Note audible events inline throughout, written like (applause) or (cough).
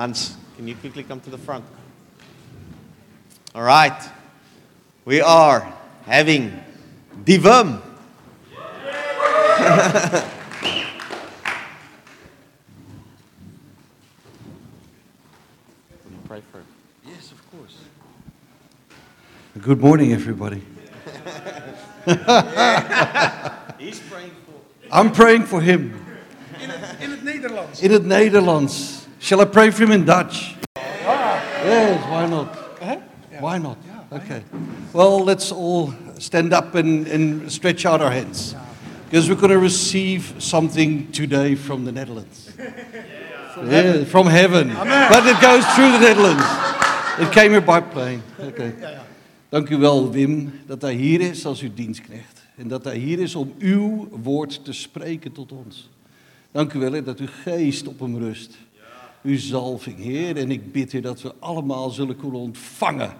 Hans, can you quickly come to the front? All right. We are having Divum. Will you pray for him? Yes, of course. Good morning, everybody. (laughs) He's praying for. I'm praying for him In het Nederlands. in het Nederlands. Shall I pray for him in Dutch? Yes, why not? Why not? Okay. Well, let's all stand up and, and stretch out our hands. Because we're going to receive something today from the Netherlands. Yeah, from heaven. But it goes through the Netherlands. It came here by plane. Okay. Dank u wel, Wim, dat hij hier is als uw dienstknecht. En dat hij hier is om uw woord te spreken tot ons. Dank u wel hè, dat uw geest op hem rust. Uw zalving, Heer. En ik bid u dat we allemaal zullen kunnen ontvangen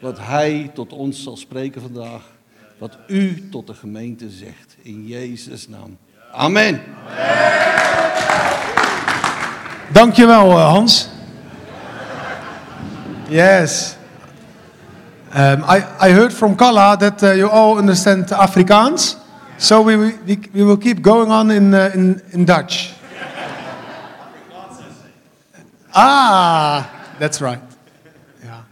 wat hij tot ons zal spreken vandaag. Wat u tot de gemeente zegt. In Jezus' naam. Amen. Dankjewel, uh, Hans. Yes. Um, I, I heard from Kalla that uh, you all understand Afrikaans. So we, we, we will keep going on in, uh, in, in Dutch. Ah, that's right. Yeah.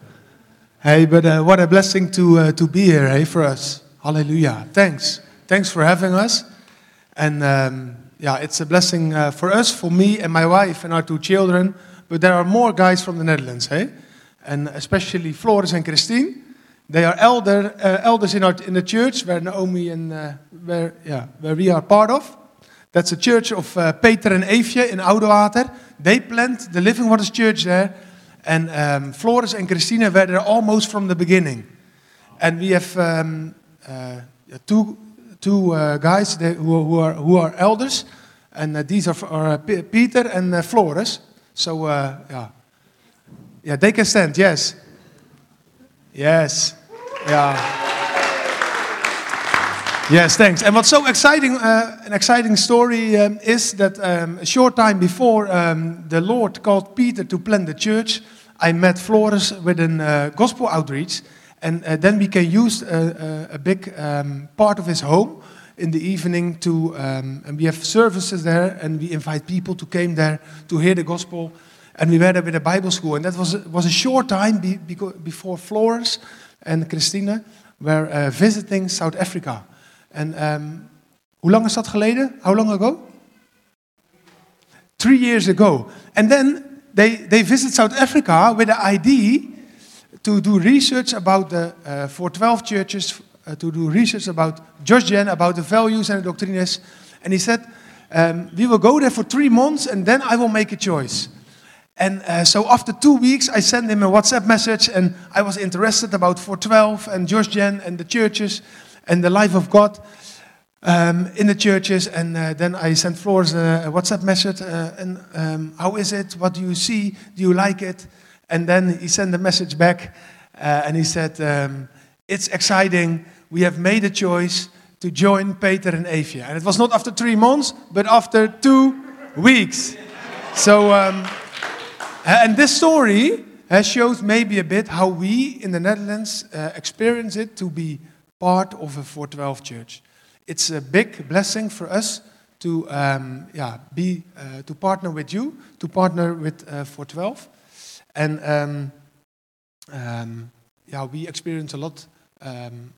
Hey, but uh, what a blessing to, uh, to be here, hey, for us. Hallelujah. Thanks. Thanks for having us. And um, yeah, it's a blessing uh, for us, for me and my wife and our two children. But there are more guys from the Netherlands, hey? And especially Floris and Christine. They are elder, uh, elders in, our, in the church where Naomi and uh, where, yeah, where we are part of. That's a church of uh, Peter and Eefje in Oudewater. They planted the Living Waters Church there. And um, Floris and Christina were there almost from the beginning. And we have um, uh, two, two uh, guys who, who, are, who are elders. And these are, are Peter and Floris. So, yeah. Yeah, they can stand, yes. Yes. Yeah. Yes, thanks. And what's so exciting, uh, an exciting story um, is that um, a short time before um, the Lord called Peter to plant the church, I met Floris with a uh, gospel outreach, and uh, then we can use a, a, a big um, part of his home in the evening to, um, and we have services there, and we invite people to come there to hear the gospel, and we were there with a Bible school, and that was was a short time be, before Floris and Christina were uh, visiting South Africa. En um, hoe lang is dat geleden? How long ago? Three years ago. And then they, they visit South Africa with the idea to do research about the uh, 412 churches, uh, to do research about Josh Jen, about the values and the doctrines. And he said, um, we will go there for three months and then I will make a choice. And uh, so after two weeks, I sent him a WhatsApp message, and I was interested about 412 and Josh Jen and the churches and the life of God um, in the churches. And uh, then I sent Floris a, a WhatsApp message, uh, and um, how is it? What do you see? Do you like it? And then he sent a message back, uh, and he said, um, "It's exciting. We have made a choice to join Peter and Eefje." And it was not after three months, but after two weeks. So. Um, and this story uh, shows maybe a bit how we in the Netherlands uh, experience it to be part of a 412 church. It's a big blessing for us to um, yeah, be, uh, to partner with you, to partner with uh, 412. And um, um, yeah, we experience a lot, um,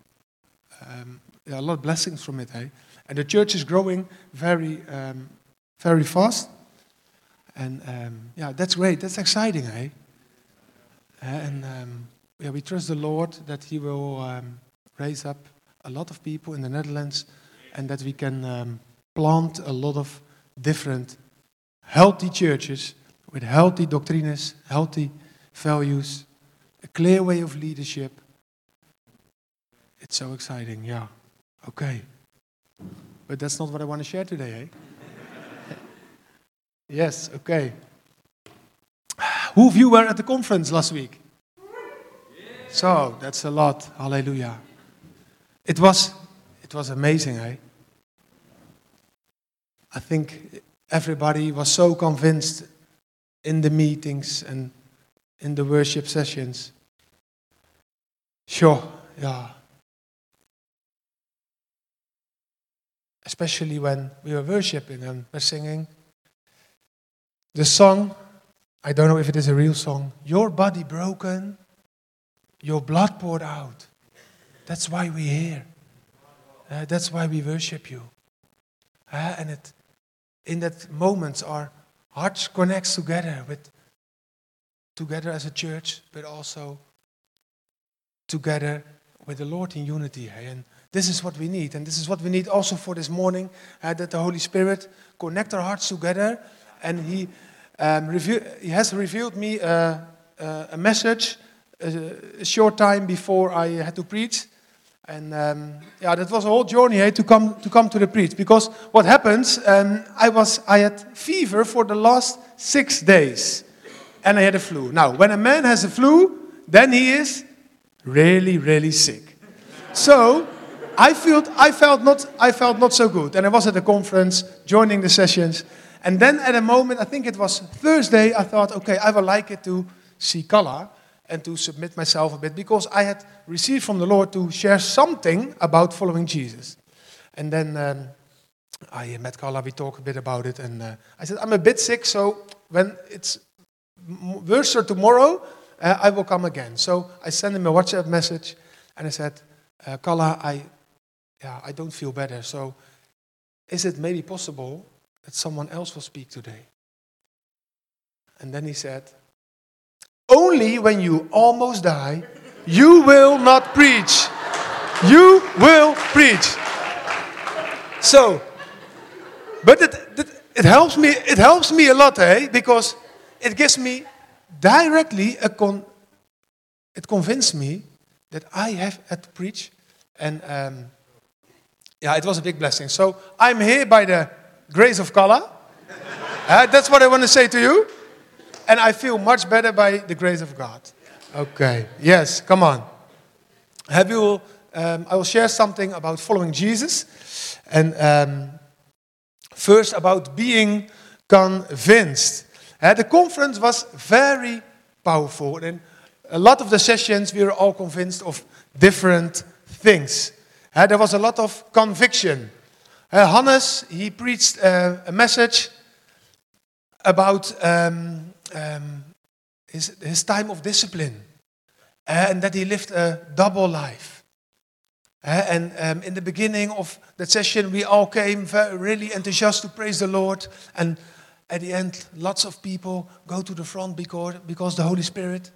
um, yeah, a lot of blessings from it. Eh? And the church is growing very, um, very fast. And yeah, that's great. That's exciting, eh? And yeah, we trust the Lord that He will raise up a lot of people in the Netherlands, and that we can um, plant a lot of different healthy churches with healthy doctrines, healthy values, a clear way of leadership. It's so exciting, yeah. Okay. But that's not what I want to share today, eh? (laughs) Yes, okay. Who of you were at the conference last week? So, that's a lot. Hallelujah. It was it was amazing, eh? I think everybody was so convinced in the meetings and in the worship sessions. Sure, yeah. Especially when we were worshiping and we're singing the song, I don't know if it is a real song, Your Body Broken, Your Blood Poured Out. That's why we're here. Uh, that's why we worship you. Uh, and it, in that moment, our hearts connects together with together as a church, but also together with the Lord in unity. And this is what we need, and this is what we need also for this morning, uh, that the Holy Spirit connect our hearts together, and He um, He has revealed me uh, uh, a message a short time before I had to preach. And um, yeah, that was a whole journey to come to come to the preach. Because what happens? Um, I was I had fever for the last six days, and I had a flu. Now, when a man has a flu, then he is really, really sick. So I felt I felt not I felt not so good, and I was at a conference joining the sessions. And then at a moment, I think it was Thursday, I thought, okay, I would like it to see Kala and to submit myself a bit because I had received from the Lord to share something about following Jesus. And then um, I met Carla, we talked a bit about it, and uh, I said, I'm a bit sick, so when it's worse or tomorrow, uh, I will come again. So I sent him a WhatsApp message, and I said, uh, Carla, I, yeah, I don't feel better, so is it maybe possible that someone else will speak today? And then he said, only when you almost die, you will not preach. You will preach. So, but it, it, it, helps me. It helps me a lot, eh? Because it gives me directly a con. It convinced me that I have had to preach, and um, yeah, it was a big blessing. So I'm here by the grace of Kala. uh, that's what I want to say to you and I feel much better by the grace of God. Okay, yes, come on. Have you, um, I will share something about following Jesus. And um, first about being convinced. Uh, the conference was very powerful. And a lot of the sessions, we were all convinced of different things. Uh, there was a lot of conviction. Uh, Hannes, he preached uh, a message about um, um, his, his time of discipline and that he lived a double life. and um, in the beginning of that session, we all came very, really enthusiastic to praise the Lord. And at the end, lots of people go to the front because, because the Holy Spirit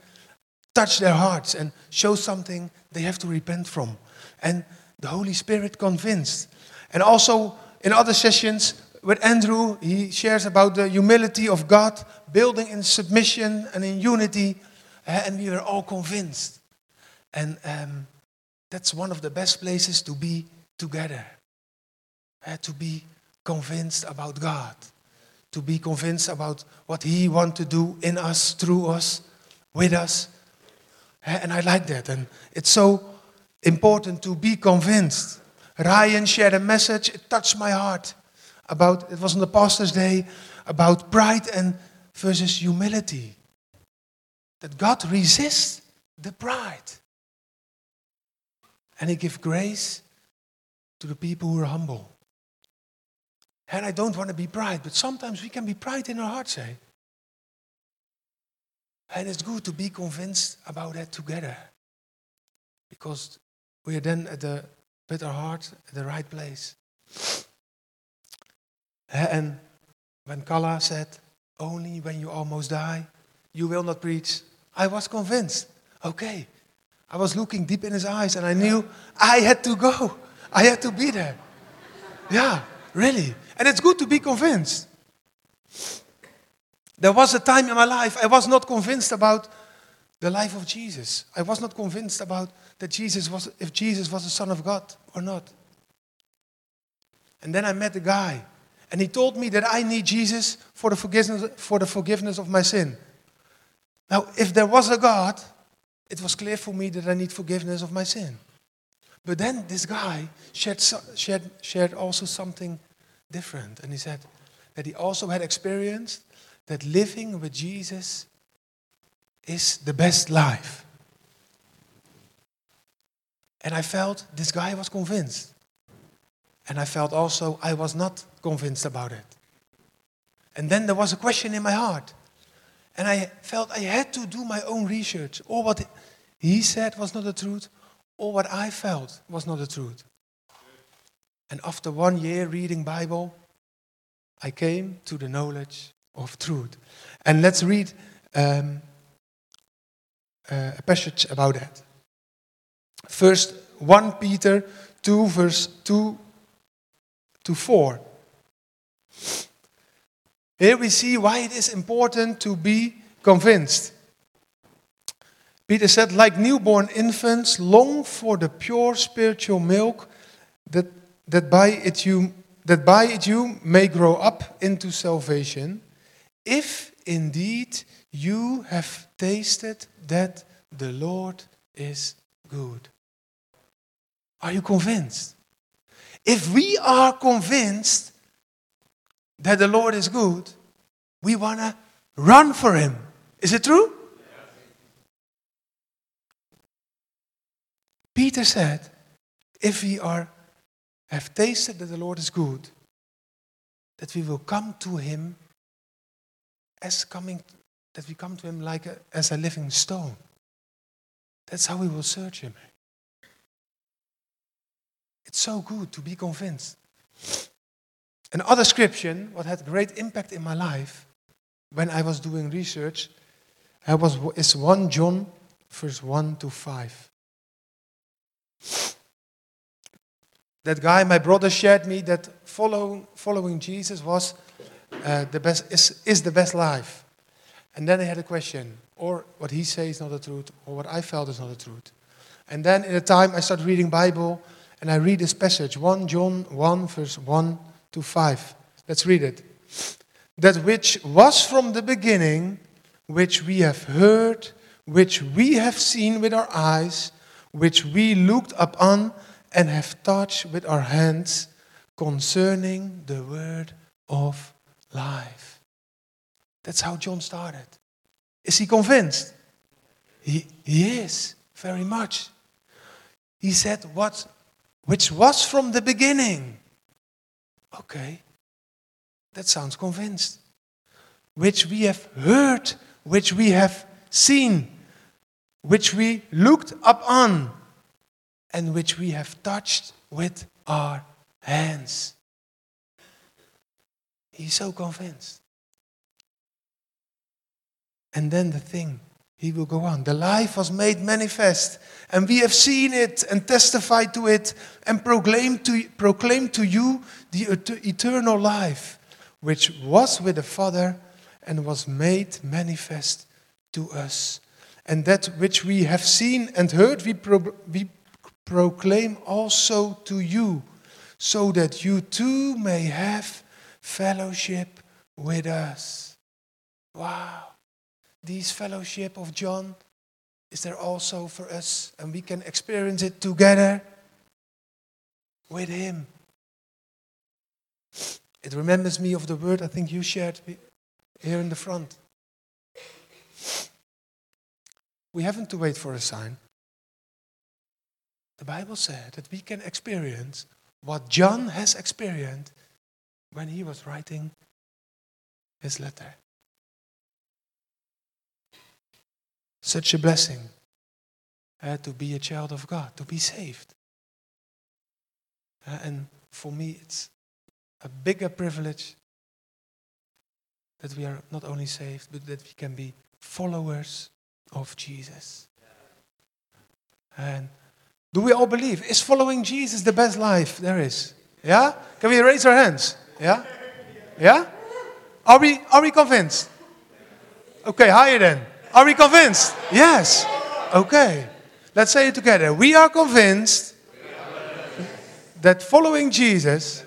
touched their hearts and shows something they have to repent from. And the Holy Spirit convinced. And also in other sessions, with Andrew, he shares about the humility of God, building in submission and in unity, uh, and we were all convinced. And um, that's one of the best places to be together, uh, to be convinced about God, to be convinced about what He wants to do in us, through us, with us. Uh, and I like that. And it's so important to be convinced. Ryan shared a message, it touched my heart about, it was on the pastor's day, about pride and versus humility. That God resists the pride. And He gives grace to the people who are humble. And I don't want to be pride, but sometimes we can be pride in our hearts, eh? And it's good to be convinced about that together. Because we are then at the, with our heart at the right place. And when Kala said, only when you almost die, you will not preach, I was convinced. Okay. I was looking deep in his eyes and I knew I had to go. I had to be there. Yeah, really. And it's good to be convinced. There was a time in my life I was not convinced about the life of Jesus. I was not convinced about that Jesus was if Jesus was the son of God or not. And then I met a guy and he told me that I need Jesus for the forgiveness, for the forgiveness of my sin. Now, if there was a God, it was clear for me that I need forgiveness of my sin. But then this guy shared, shared, shared also something different. And he said that he also had experienced that living with Jesus is the best life. And I felt this guy was convinced. And I felt also I was not convinced about it. And then there was a question in my heart. And I felt I had to do my own research. Or what he said was not the truth, or what I felt was not the truth. And after one year reading Bible, I came to the knowledge of truth. And let's read um, uh, a passage about that. First, 1 Peter 2, verse 2 to 4. Here we see why it is important to be convinced. Peter said, like newborn infants, long for the pure spiritual milk that, that, by it you, that by it you may grow up into salvation, if indeed you have tasted that the Lord is good. Are you convinced? If we are convinced that the Lord is good, we want to run for Him. Is it true? Peter said, if we are have tasted that the Lord is good, that we will come to him as coming that we come to him like a, as a living stone. That's how we will search him. It's so good to be convinced. Another scripture, what had great impact in my life when I was doing research, I was, is 1 John, verse 1 to 5. That guy, my brother, shared me that follow, following Jesus was uh, the best, is, is the best life. And then I had a question, or what he says is not the truth, or what I felt is not the truth. And then in a time I started reading Bible, and I read this passage, 1 John 1, verse 1 to 5. Let's read it. That which was from the beginning, which we have heard, which we have seen with our eyes, which we looked upon and have touched with our hands concerning the word of life. That's how John started. Is he convinced? He, he is, very much. He said, What which was from the beginning. Okay, that sounds convinced. Which we have heard, which we have seen, which we looked upon, and which we have touched with our hands. He's so convinced. And then the thing, he will go on. The life was made manifest, and we have seen it and testified to it and proclaimed to, proclaimed to you the eternal life, which was with the Father and was made manifest to us. And that which we have seen and heard, we, pro- we proclaim also to you, so that you too may have fellowship with us. Wow. This fellowship of John is there also for us, and we can experience it together with him. It remembers me of the word I think you shared here in the front. We haven't to wait for a sign. The Bible said that we can experience what John has experienced when he was writing his letter. Such a blessing uh, to be a child of God, to be saved. Uh, and for me, it's a bigger privilege that we are not only saved, but that we can be followers of Jesus. And do we all believe? Is following Jesus the best life there is? Yeah? Can we raise our hands? Yeah? Yeah? Are we, are we convinced? Okay, higher then. Are we convinced? Yes. Okay. Let's say it together. We are convinced that following Jesus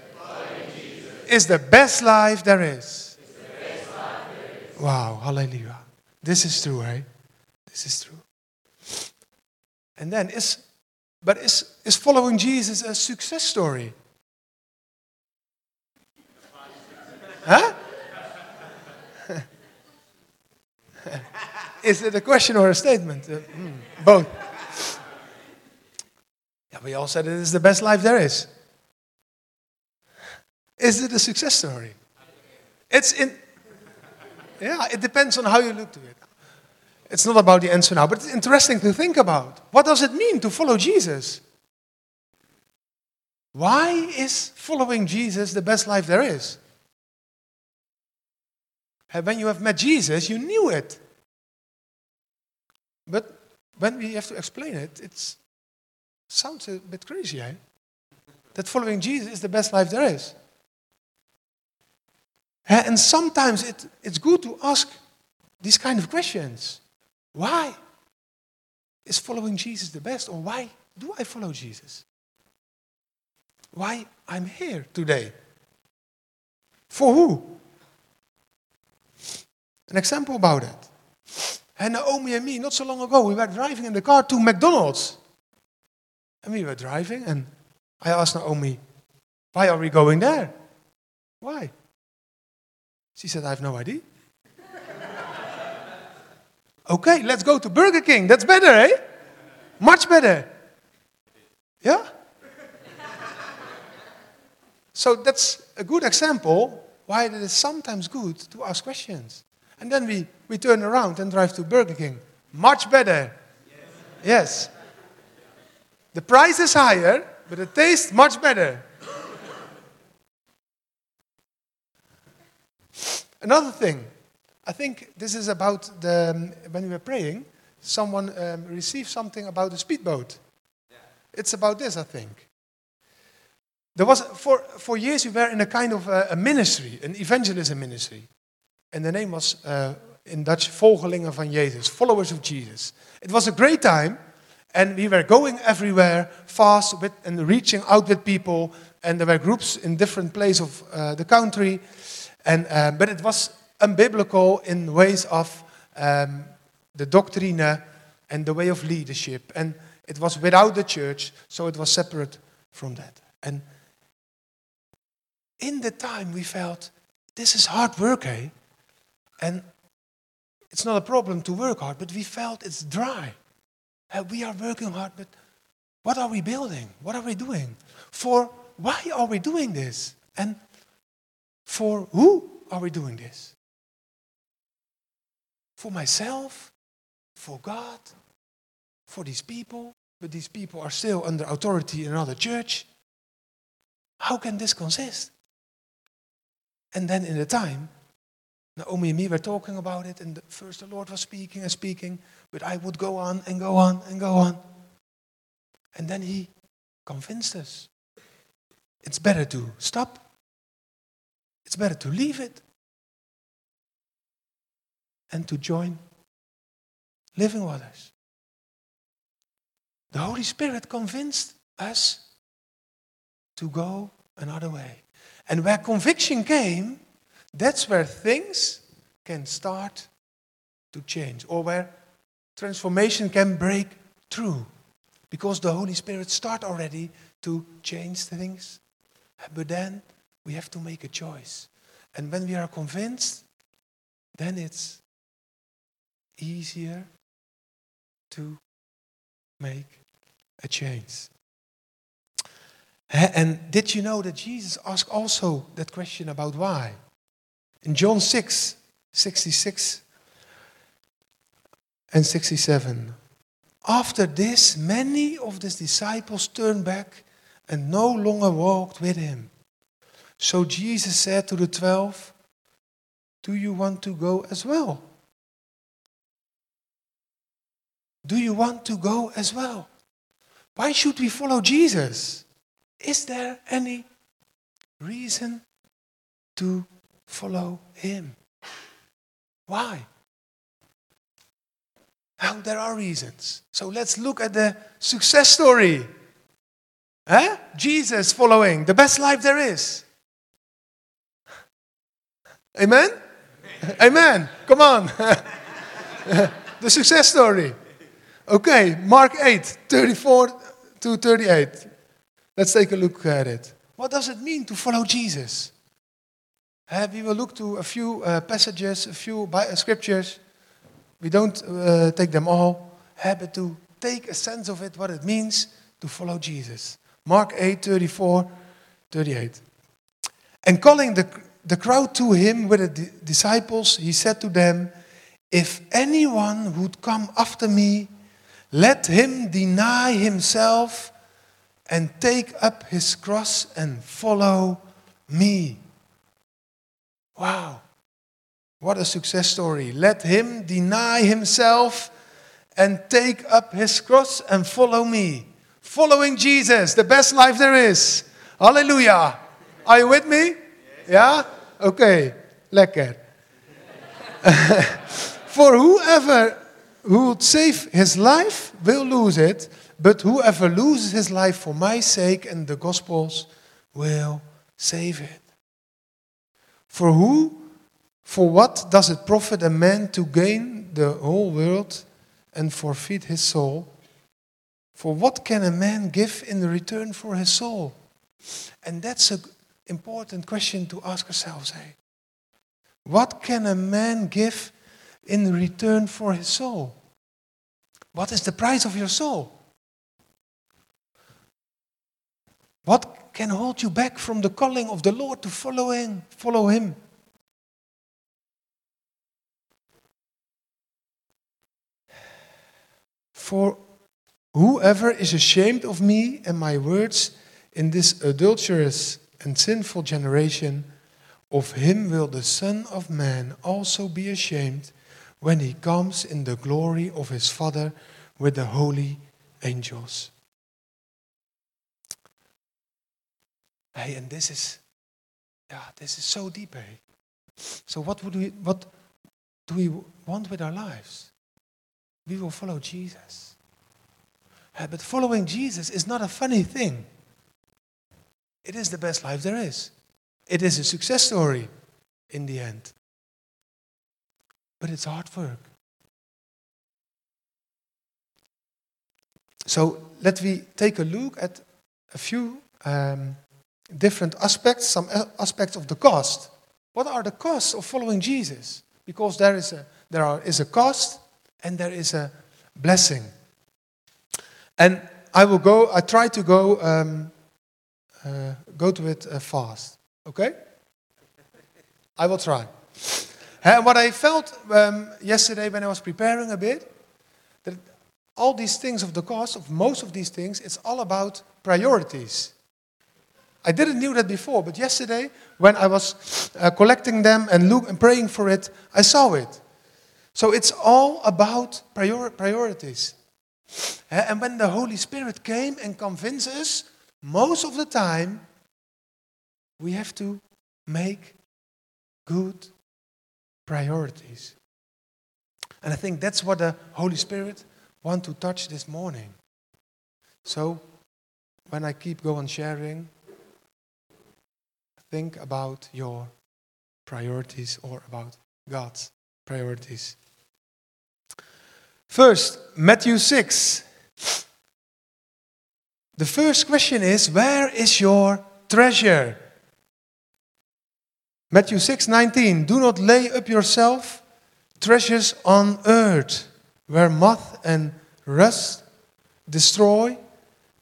is the best life there is. Wow, hallelujah. This is true, right? This is true. And then is but is, is following Jesus a success story? Huh? Is it a question or a statement? Uh, hmm, both. Yeah, we all said it is the best life there is. Is it a success story? It's in. Yeah, it depends on how you look to it. It's not about the answer now, but it's interesting to think about. What does it mean to follow Jesus? Why is following Jesus the best life there is? When you have met Jesus, you knew it. But when we have to explain it, it sounds a bit crazy, eh? That following Jesus is the best life there is. And sometimes it, it's good to ask these kind of questions. Why is following Jesus the best? Or why do I follow Jesus? Why I'm here today? For who? An example about it. And Naomi and me, not so long ago, we were driving in the car to McDonald's. And we were driving, and I asked Naomi, Why are we going there? Why? She said, I have no idea. (laughs) okay, let's go to Burger King. That's better, eh? Much better. Yeah? (laughs) so that's a good example why it is sometimes good to ask questions. And then we, we turn around and drive to Burger King. Much better. Yes. yes. The price is higher, but the taste much better. Another thing, I think this is about the, um, when we were praying, someone um, received something about a speedboat. Yeah. It's about this, I think. There was, for, for years, we were in a kind of a, a ministry, an evangelism ministry. And the name was uh, in Dutch Volgelingen van Jezus, followers of Jesus. It was a great time, and we were going everywhere fast with, and reaching out with people. And there were groups in different places of uh, the country. And, uh, but it was unbiblical in ways of um, the doctrine and the way of leadership. And it was without the church, so it was separate from that. And in the time we felt, this is hard work, eh? And it's not a problem to work hard, but we felt it's dry. Uh, we are working hard, but what are we building? What are we doing? For why are we doing this? And for who are we doing this? For myself? For God? For these people? But these people are still under authority in another church. How can this consist? And then in the time, Naomi and me were talking about it, and first the Lord was speaking and speaking, but I would go on and go on and go on. And then He convinced us it's better to stop, it's better to leave it, and to join living waters. The Holy Spirit convinced us to go another way. And where conviction came, that's where things can start to change or where transformation can break through because the Holy Spirit start already to change things. But then we have to make a choice. And when we are convinced, then it's easier to make a change. And did you know that Jesus asked also that question about why? In John 6, 66 and 67. After this, many of his disciples turned back and no longer walked with him. So Jesus said to the twelve, Do you want to go as well? Do you want to go as well? Why should we follow Jesus? Is there any reason to follow him. Why? Now, there are reasons. So let's look at the success story. Huh? Jesus following, the best life there is. Amen? Amen. Amen. Come on. (laughs) the success story. Okay, Mark 8, 34 to 38. Let's take a look at it. What does it mean to follow Jesus? Uh, we will look to a few uh, passages, a few uh, scriptures. we don't uh, take them all, but to take a sense of it, what it means to follow Jesus. Mark 8, 34, 38. And calling the, the crowd to him with the di- disciples, he said to them, If anyone would come after me, let him deny himself and take up his cross and follow me. Wow. What a success story. Let him deny himself and take up his cross and follow me. Following Jesus, the best life there is. Hallelujah. Are you with me? Yeah? Okay. Lekker. (laughs) For whoever who would save his life will lose it, but whoever loses his life for my sake and the gospel's will save it. For who, for what does it profit a man to gain the whole world and forfeit his soul? For what can a man give in return for his soul? And that's an important question to ask ourselves. Eh? What can a man give in return for his soul? What is the price of your soul? What can hold you back from the calling of the Lord to following, follow him? For whoever is ashamed of me and my words in this adulterous and sinful generation, of him will the Son of Man also be ashamed when he comes in the glory of his Father with the holy angels. Hey, and this is, yeah, this is so deep, hey. So what would we, what do we want with our lives? We will follow Jesus. Uh, but following Jesus is not a funny thing. It is the best life there is. It is a success story in the end. But it's hard work. So let me take a look at a few um, different aspects, some aspects of the cost. What are the costs of following Jesus? Because there is a, there are, is a cost and there is a blessing. And I will go, I try to go, um, uh, go to it uh, fast. Okay? I will try. And what I felt um, yesterday when I was preparing a bit, that all these things of the cost, of most of these things, it's all about priorities. I didn't knew that before, but yesterday when I was uh, collecting them and, look, and praying for it, I saw it. So it's all about prior- priorities. Uh, and when the Holy Spirit came and convinced us, most of the time, we have to make good priorities. And I think that's what the Holy Spirit want to touch this morning. So when I keep going sharing, think about your priorities or about God's priorities. First, Matthew 6. The first question is Where is your treasure? Matthew 6 19. Do not lay up yourself treasures on earth, where moth and rust destroy,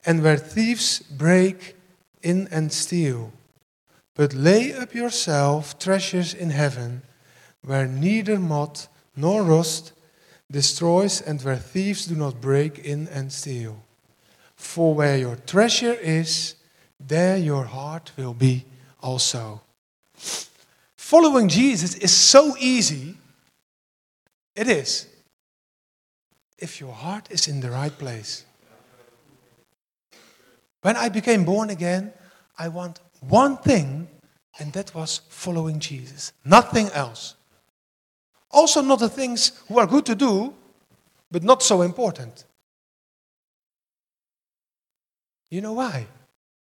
and where thieves break in and steal. But lay up yourself treasures in heaven, where neither moth nor rust destroys, and where thieves do not break in and steal. For where your treasure is, there your heart will be also. Following Jesus is so easy. It is. If your heart is in the right place. When I became born again, I want one thing, and that was following Jesus. Nothing else. Also, not the things who are good to do, but not so important. You know why?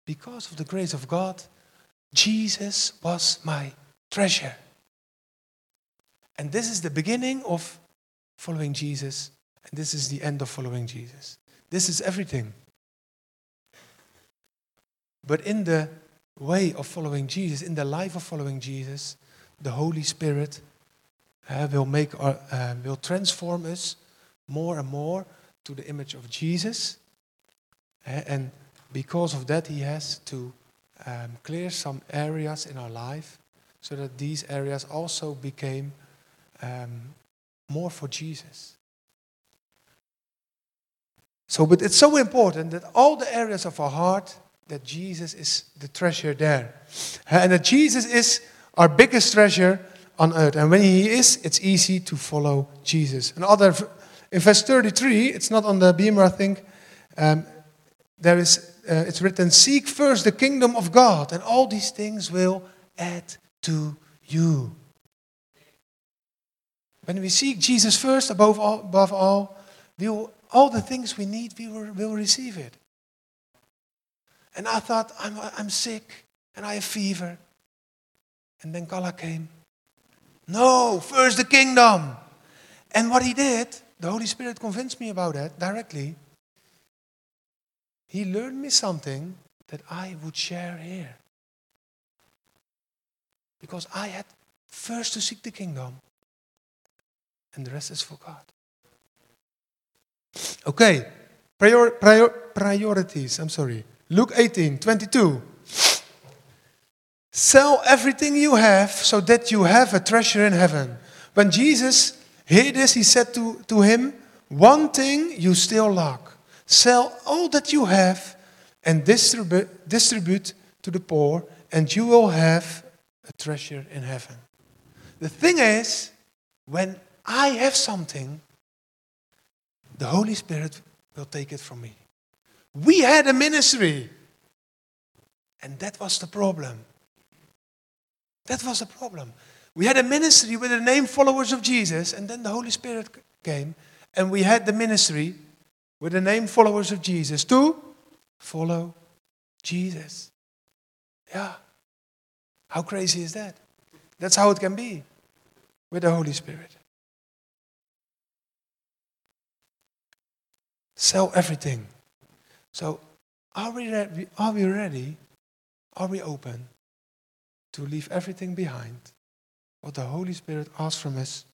Because of the grace of God, Jesus was my treasure. And this is the beginning of following Jesus, and this is the end of following Jesus. This is everything. But in the way of following Jesus, in the life of following Jesus, the Holy Spirit uh, will make our, uh, will transform us more and more to the image of Jesus. Uh, and because of that, he has to um, clear some areas in our life so that these areas also became um, more for Jesus. So, but it's so important that all the areas of our heart, that Jesus is the treasure there. And that Jesus is our biggest treasure on earth. And when he is, it's easy to follow Jesus. And other, in verse 33, it's not on the beamer, I think, um, there is, uh, it's written, Seek first the kingdom of God, and all these things will add to you. When we seek Jesus first above all, above all will, all the things we need, we will, will receive it. And I thought, I'm, I'm sick and I have fever. And then Kala came. No, first the kingdom. And what he did, the Holy Spirit convinced me about that directly. He learned me something that I would share here. Because I had first to seek the kingdom, and the rest is for God. Okay, prior, prior, priorities, I'm sorry. Luke 18, 22. Sell everything you have so that you have a treasure in heaven. When Jesus heard this, he said to, to him, One thing you still lack. Sell all that you have and distribu- distribute to the poor, and you will have a treasure in heaven. The thing is, when I have something, the Holy Spirit will take it from me. We had a ministry, and that was the problem. That was the problem. We had a ministry with the name Followers of Jesus, and then the Holy Spirit came, and we had the ministry with the name Followers of Jesus to follow Jesus. Yeah. How crazy is that? That's how it can be with the Holy Spirit. Sell everything. So, are we, ready? are we ready? Are we open to leave everything behind? What the Holy Spirit asks from us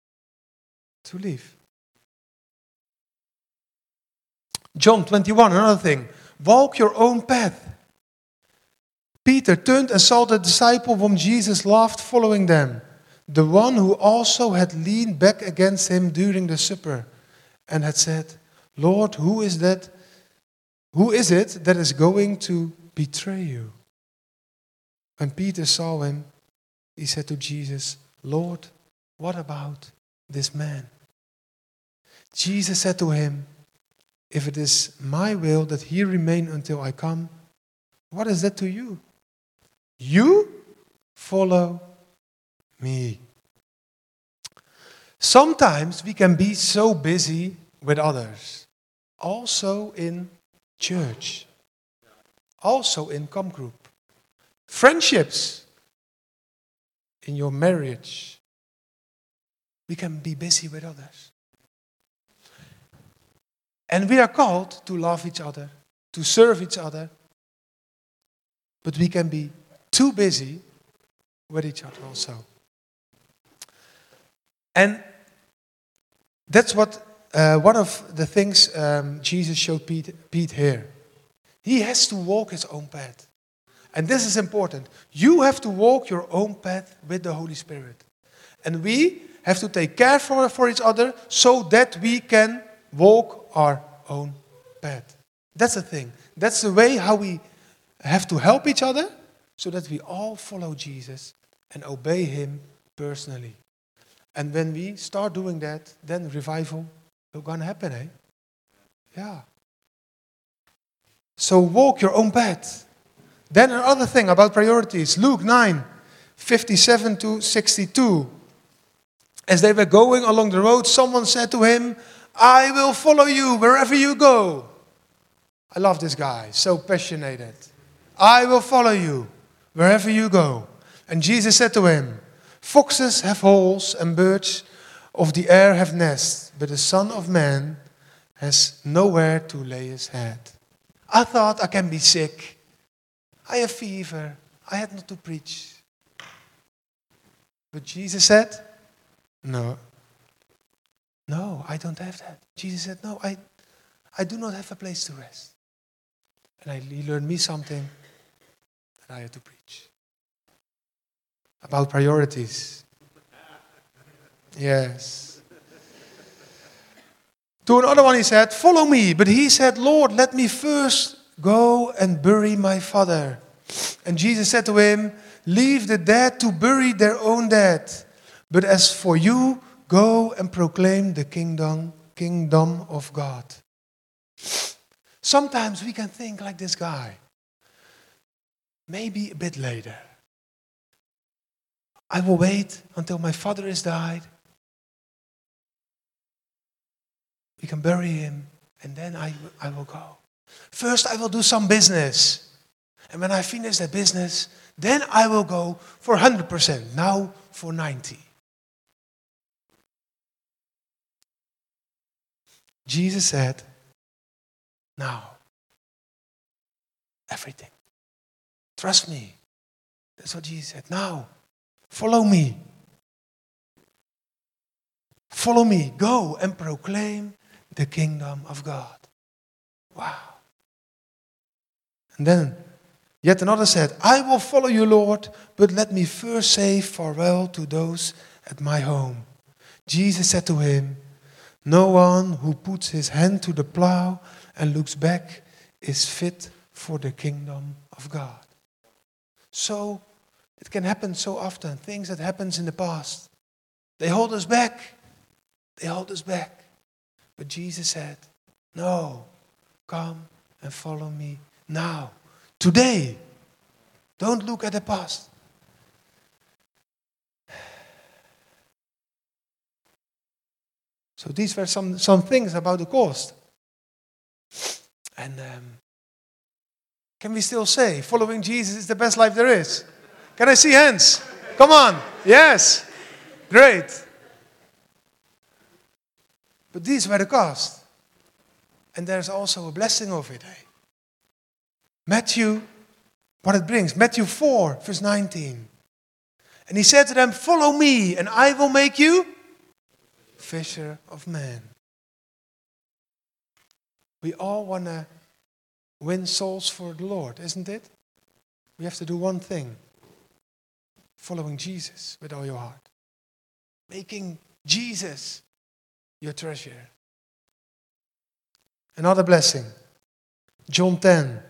to leave. John 21, another thing. Walk your own path. Peter turned and saw the disciple whom Jesus loved following them, the one who also had leaned back against him during the supper and had said, Lord, who is that? Who is it that is going to betray you? When Peter saw him, he said to Jesus, Lord, what about this man? Jesus said to him, If it is my will that he remain until I come, what is that to you? You follow me. Sometimes we can be so busy with others, also in church, also in com group, friendships, in your marriage. We can be busy with others. And we are called to love each other, to serve each other. But we can be too busy with each other also. And that's what uh, one of the things um, Jesus showed Pete, Pete here. He has to walk his own path. And this is important. You have to walk your own path with the Holy Spirit. And we have to take care for, for each other so that we can walk our own path. That's the thing. That's the way how we have to help each other so that we all follow Jesus and obey him personally. And when we start doing that, then revival will gonna happen, eh? Yeah. So walk your own path. Then another thing about priorities Luke 9 57 to 62. As they were going along the road, someone said to him, I will follow you wherever you go. I love this guy, so passionate. I will follow you wherever you go. And Jesus said to him, Foxes have holes and birds of the air have nests, but the Son of Man has nowhere to lay his head. I thought I can be sick. I have fever. I had not to preach. But Jesus said, No. No, I don't have that. Jesus said, No, I, I do not have a place to rest. And I, he learned me something that I had to preach about priorities. Yes. To another one, he said, Follow me. But he said, Lord, let me first go and bury my father. And Jesus said to him, Leave the dead to bury their own dead. But as for you, go and proclaim the kingdom, kingdom of God. Sometimes we can think like this guy. Maybe a bit later. I will wait until my father is died. We can bury him, and then I, I will go. First, I will do some business. And when I finish that business, then I will go for 100%, now for 90. Jesus said, now, everything. Trust me. That's what Jesus said. Now, follow me. Follow me. Go and proclaim the kingdom of God. Wow. And then Yet another said, I will follow you, Lord, but let me first say farewell to those at my home. Jesus said to him, No one who puts his hand to the plow and looks back is fit for the kingdom of God. So it can happen so often, things that happens in the past. They hold us back. They hold us back. But Jesus said, No, come and follow me now. Today. Don't look at the past. So these were some, some things about the cost. And um, can we still say following Jesus is the best life there is? Can I see hands? Come on. Yes. Great. But these were the cost. And there's also a blessing of it. Matthew, what it brings. Matthew 4, verse 19. And he said to them, Follow me, and I will make you fisher of men. We all want to win souls for the Lord, isn't it? We have to do one thing following Jesus with all your heart, making Jesus your treasure. Another blessing, John 10.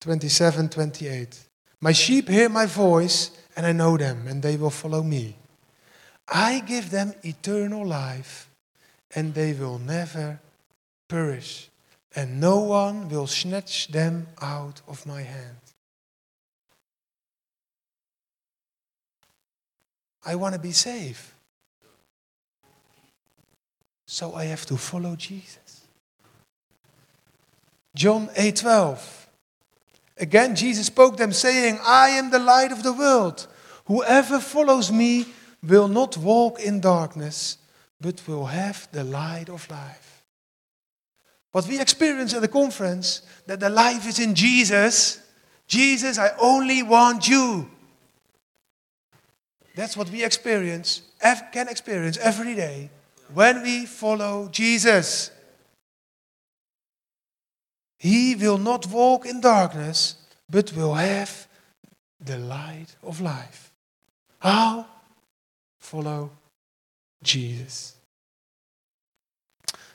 27, 28. My sheep hear my voice, and I know them, and they will follow me. I give them eternal life, and they will never perish, and no one will snatch them out of my hand. I want to be safe. So I have to follow Jesus. John 8:12 Again, Jesus spoke them, saying, I am the light of the world. Whoever follows me will not walk in darkness, but will have the light of life. What we experience at the conference, that the life is in Jesus. Jesus, I only want you. That's what we experience, can experience every day when we follow Jesus. He will not walk in darkness, but will have the light of life. How? Follow Jesus.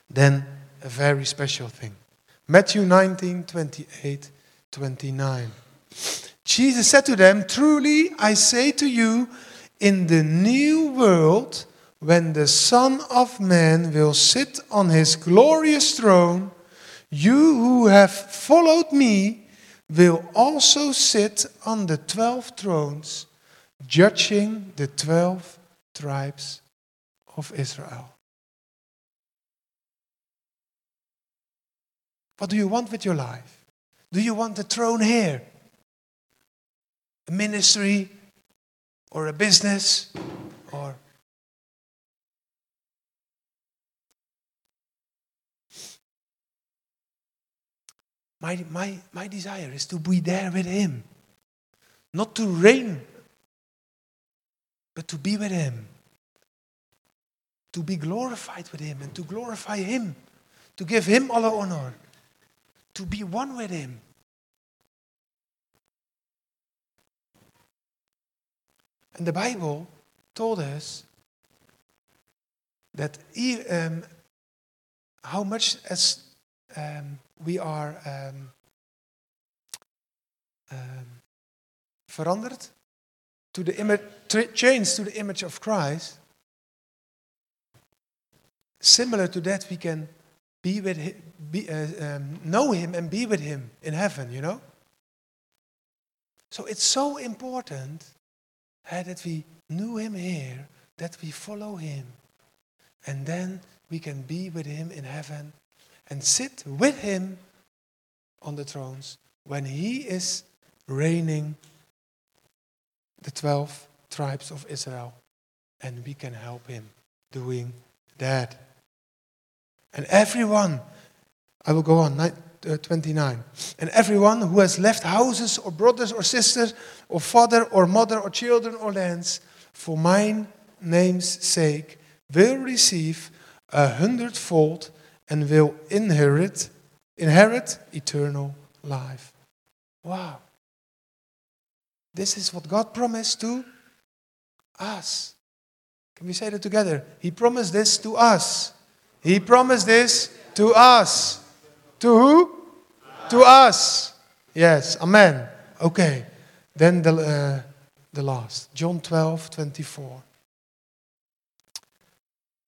Then a very special thing. Matthew 19, 28, 29. Jesus said to them, Truly I say to you, in the new world, when the Son of Man will sit on his glorious throne, you who have followed me will also sit on the twelve thrones, judging the twelve tribes of Israel. What do you want with your life? Do you want a throne here? A ministry or a business or My, my, my desire is to be there with Him. Not to reign, but to be with Him. to be glorified with Him and to glorify Him, to give Him all honor, to be one with Him. And the Bible told us that um, how much as um, we are um, um, to the image, changed to the image of Christ. Similar to that, we can be with him, be, uh, um, know Him and be with Him in heaven. You know. So it's so important uh, that we knew Him here, that we follow Him, and then we can be with Him in heaven and sit with Him on the thrones when He is reigning the 12 tribes of Israel. And we can help Him doing that. And everyone, I will go on, uh, 29. And everyone who has left houses or brothers or sisters or father or mother or children or lands for mine name's sake will receive a hundredfold and will inherit inherit eternal life. Wow. This is what God promised to us. Can we say that together? He promised this to us. He promised this to us. To who? To us. Yes, amen. Okay. Then the, uh, the last. John 12, 24.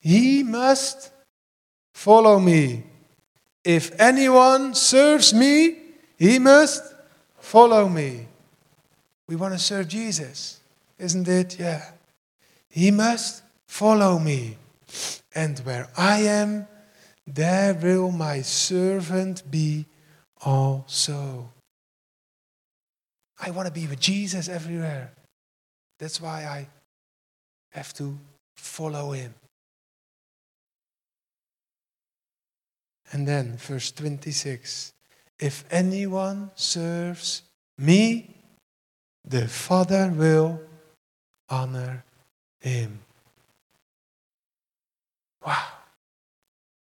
he must follow me. If anyone serves me, he must follow me. We want to serve Jesus, isn't it? Yeah. He must follow me. And where I am, there will my servant be also. I want to be with Jesus everywhere. That's why I have to follow him. And then, verse 26 If anyone serves me, the Father will honor him. Wow.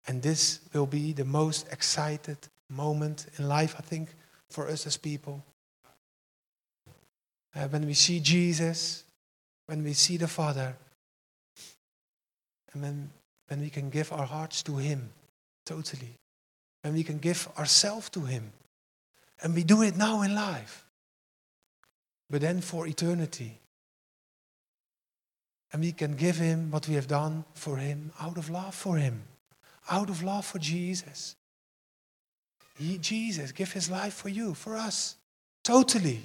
And this will be the most excited moment in life, I think, for us as people. Uh, when we see Jesus, when we see the Father, and when, when we can give our hearts to Him totally, And we can give ourselves to Him. And we do it now in life, but then for eternity. And we can give Him what we have done for Him out of love for Him out of love for Jesus. He, Jesus gave his life for you, for us, totally.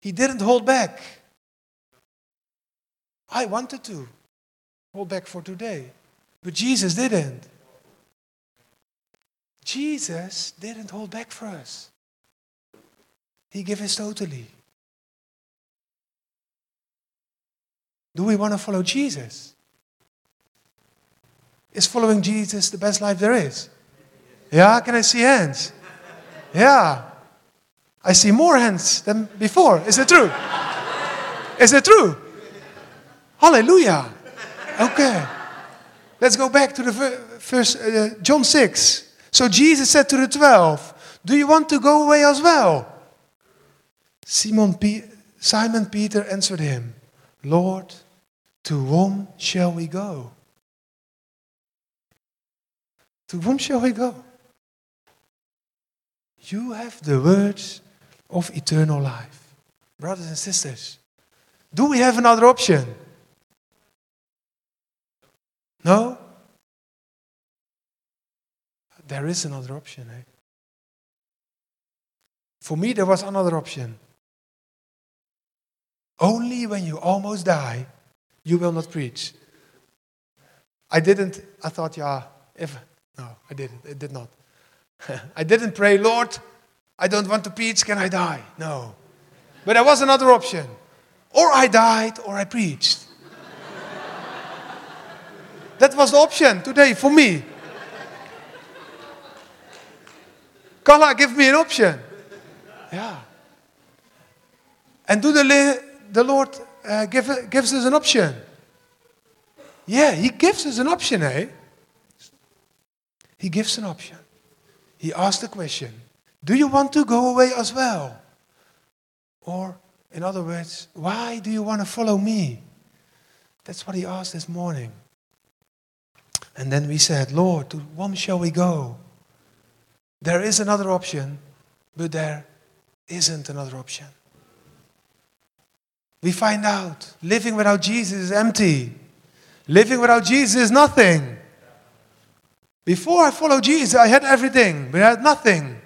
He didn't hold back. I wanted to hold back for today, but Jesus didn't. Jesus didn't hold back for us. He gave us totally. Do we want to follow Jesus? Is following Jesus the best life there is? Yeah, can I see hands? Yeah. I see more hands than before. Is it true? Is it true? Hallelujah. Okay. Let's go back to the first, uh, John 6. So Jesus said to the twelve, Do you want to go away as well? Simon, Pe- Simon Peter answered him, Lord, to whom shall we go? To whom shall we go? You have the words of eternal life. Brothers and sisters, do we have another option? No? There is another option. Eh? For me, there was another option. Only when you almost die, you will not preach. I didn't, I thought, yeah, if, no, I didn't, it did not. (laughs) I didn't pray, Lord, I don't want to preach, can I die? No. But there was another option. Or I died or I preached. (laughs) that was the option today for me. Carla, give me an option. Yeah. And do the, the Lord uh, give, gives us an option? Yeah, He gives us an option, eh? He gives an option. He asks the question Do you want to go away as well? Or, in other words, why do you want to follow me? That's what he asked this morning. And then we said, Lord, to whom shall we go? There is another option, but there isn't another option. We find out living without Jesus is empty. Living without Jesus is nothing. Before I followed Jesus, I had everything, but I had nothing.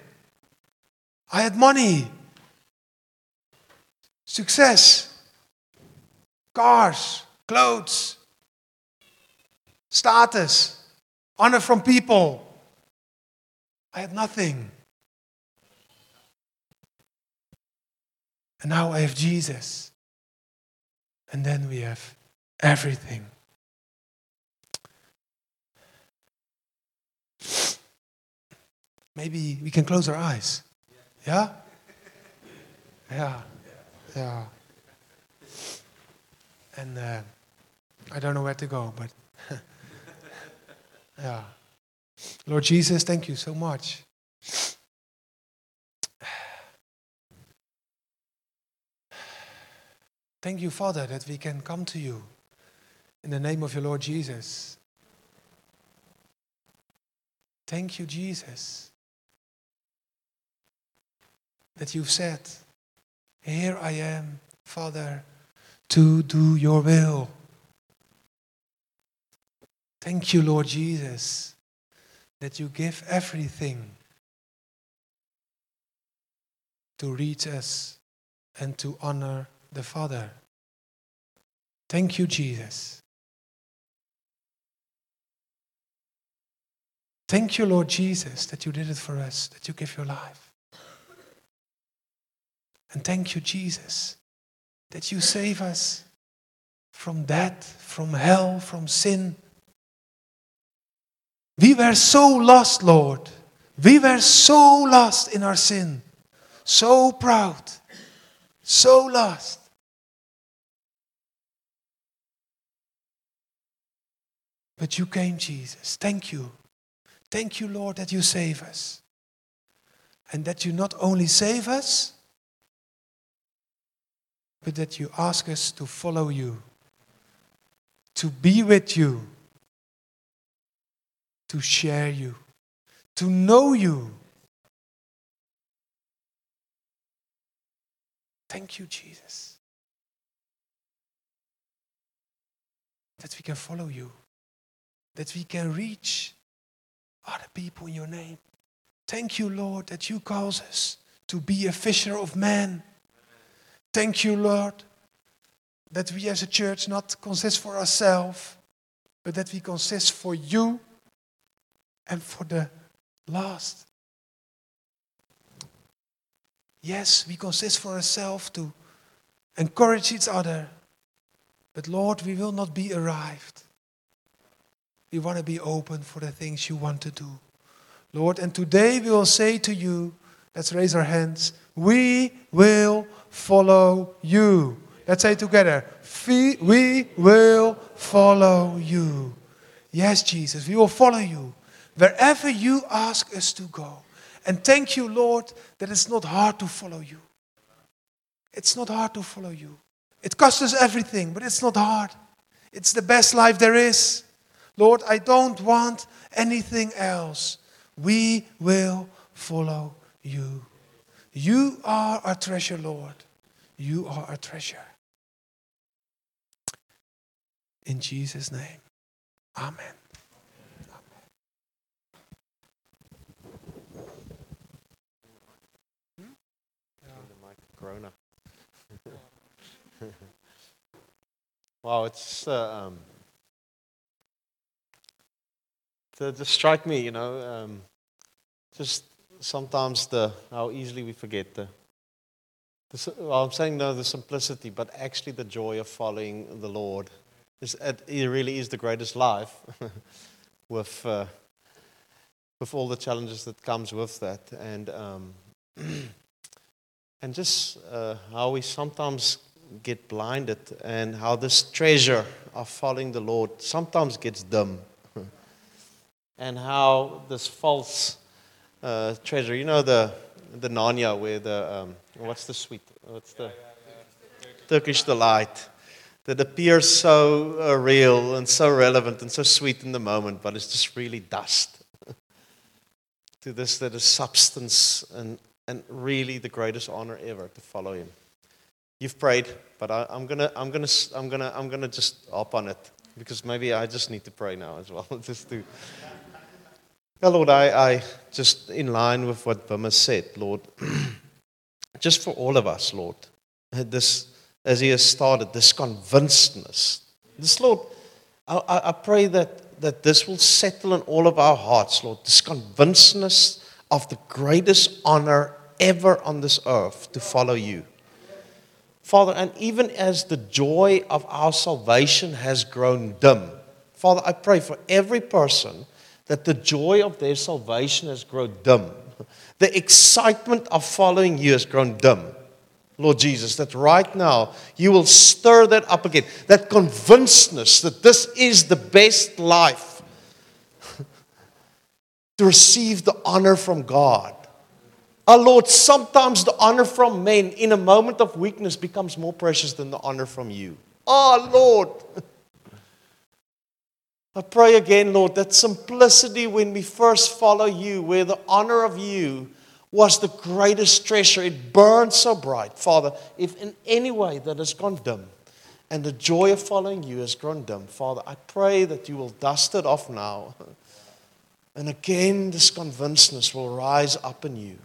I had money, success, cars, clothes, status, honor from people. I had nothing. And now I have Jesus. And then we have everything. Maybe we can close our eyes. Yeah? Yeah. Yeah. And uh, I don't know where to go, but (laughs) yeah. Lord Jesus, thank you so much. Thank you, Father, that we can come to you in the name of your Lord Jesus. Thank you, Jesus, that you've said, Here I am, Father, to do your will. Thank you, Lord Jesus, that you give everything to reach us and to honor the Father. Thank you, Jesus. Thank you, Lord Jesus, that you did it for us, that you give your life. And thank you, Jesus, that you save us from death, from hell, from sin. We were so lost, Lord. We were so lost in our sin, so proud, so lost. But you came, Jesus. Thank you. Thank you, Lord, that you save us. And that you not only save us, but that you ask us to follow you, to be with you, to share you, to know you. Thank you, Jesus, that we can follow you, that we can reach other people in your name. Thank you, Lord, that you call us to be a fisher of men. Thank you, Lord, that we as a church not consist for ourselves, but that we consist for you and for the lost. Yes, we consist for ourselves to encourage each other, but Lord, we will not be arrived. We want to be open for the things you want to do. Lord, and today we will say to you, let's raise our hands, we will follow you. Let's say together, we will follow you. Yes, Jesus, we will follow you wherever you ask us to go. And thank you, Lord, that it's not hard to follow you. It's not hard to follow you. It costs us everything, but it's not hard. It's the best life there is. Lord, I don't want anything else. We will follow you. You are our treasure, Lord. You are our treasure. In Jesus' name, Amen. Corona. (laughs) wow, it's uh, um, just strike me, you know, um, just sometimes the how easily we forget the. the well, I'm saying no, the simplicity, but actually the joy of following the Lord. Is, it, it really is the greatest life, (laughs) with uh, with all the challenges that comes with that, and um, (clears throat) and just uh, how we sometimes get blinded, and how this treasure of following the Lord sometimes gets dim (laughs) and how this false uh, treasure, you know, the the Narnia, where the um, what's the sweet, what's the Turkish delight, that appears so uh, real and so relevant and so sweet in the moment, but it's just really dust. (laughs) to this that is substance and and really the greatest honor ever to follow Him. You've prayed, but I, I'm gonna I'm gonna I'm gonna I'm gonna just hop on it because maybe I just need to pray now as well, (laughs) just to. Yeah, Lord, I, I just in line with what Bima said, Lord, (clears throat) just for all of us, Lord, this as He has started, this convincedness, this Lord, I, I I pray that that this will settle in all of our hearts, Lord, this convincedness of the greatest honor ever on this earth to follow You. Father, and even as the joy of our salvation has grown dim, Father, I pray for every person that the joy of their salvation has grown dim. The excitement of following you has grown dim. Lord Jesus, that right now you will stir that up again. That convincedness that this is the best life to receive the honor from God. Our Lord, sometimes the honor from men in a moment of weakness becomes more precious than the honor from you. Oh, Lord. I pray again, Lord, that simplicity when we first follow you, where the honor of you was the greatest treasure, it burned so bright. Father, if in any way that has gone dim and the joy of following you has grown dim, Father, I pray that you will dust it off now. And again, this convincedness will rise up in you.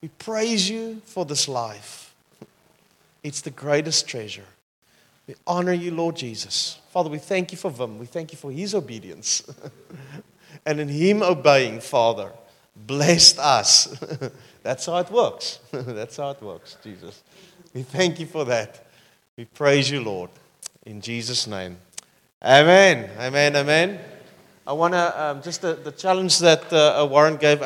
We praise you for this life. It's the greatest treasure. We honor you, Lord Jesus. Father, we thank you for Wim. We thank you for his obedience. (laughs) and in him obeying, Father, blessed us. (laughs) That's how it works. (laughs) That's how it works, Jesus. We thank you for that. We praise you, Lord. In Jesus' name. Amen. Amen. Amen. I want to um, just the, the challenge that uh, Warren gave out.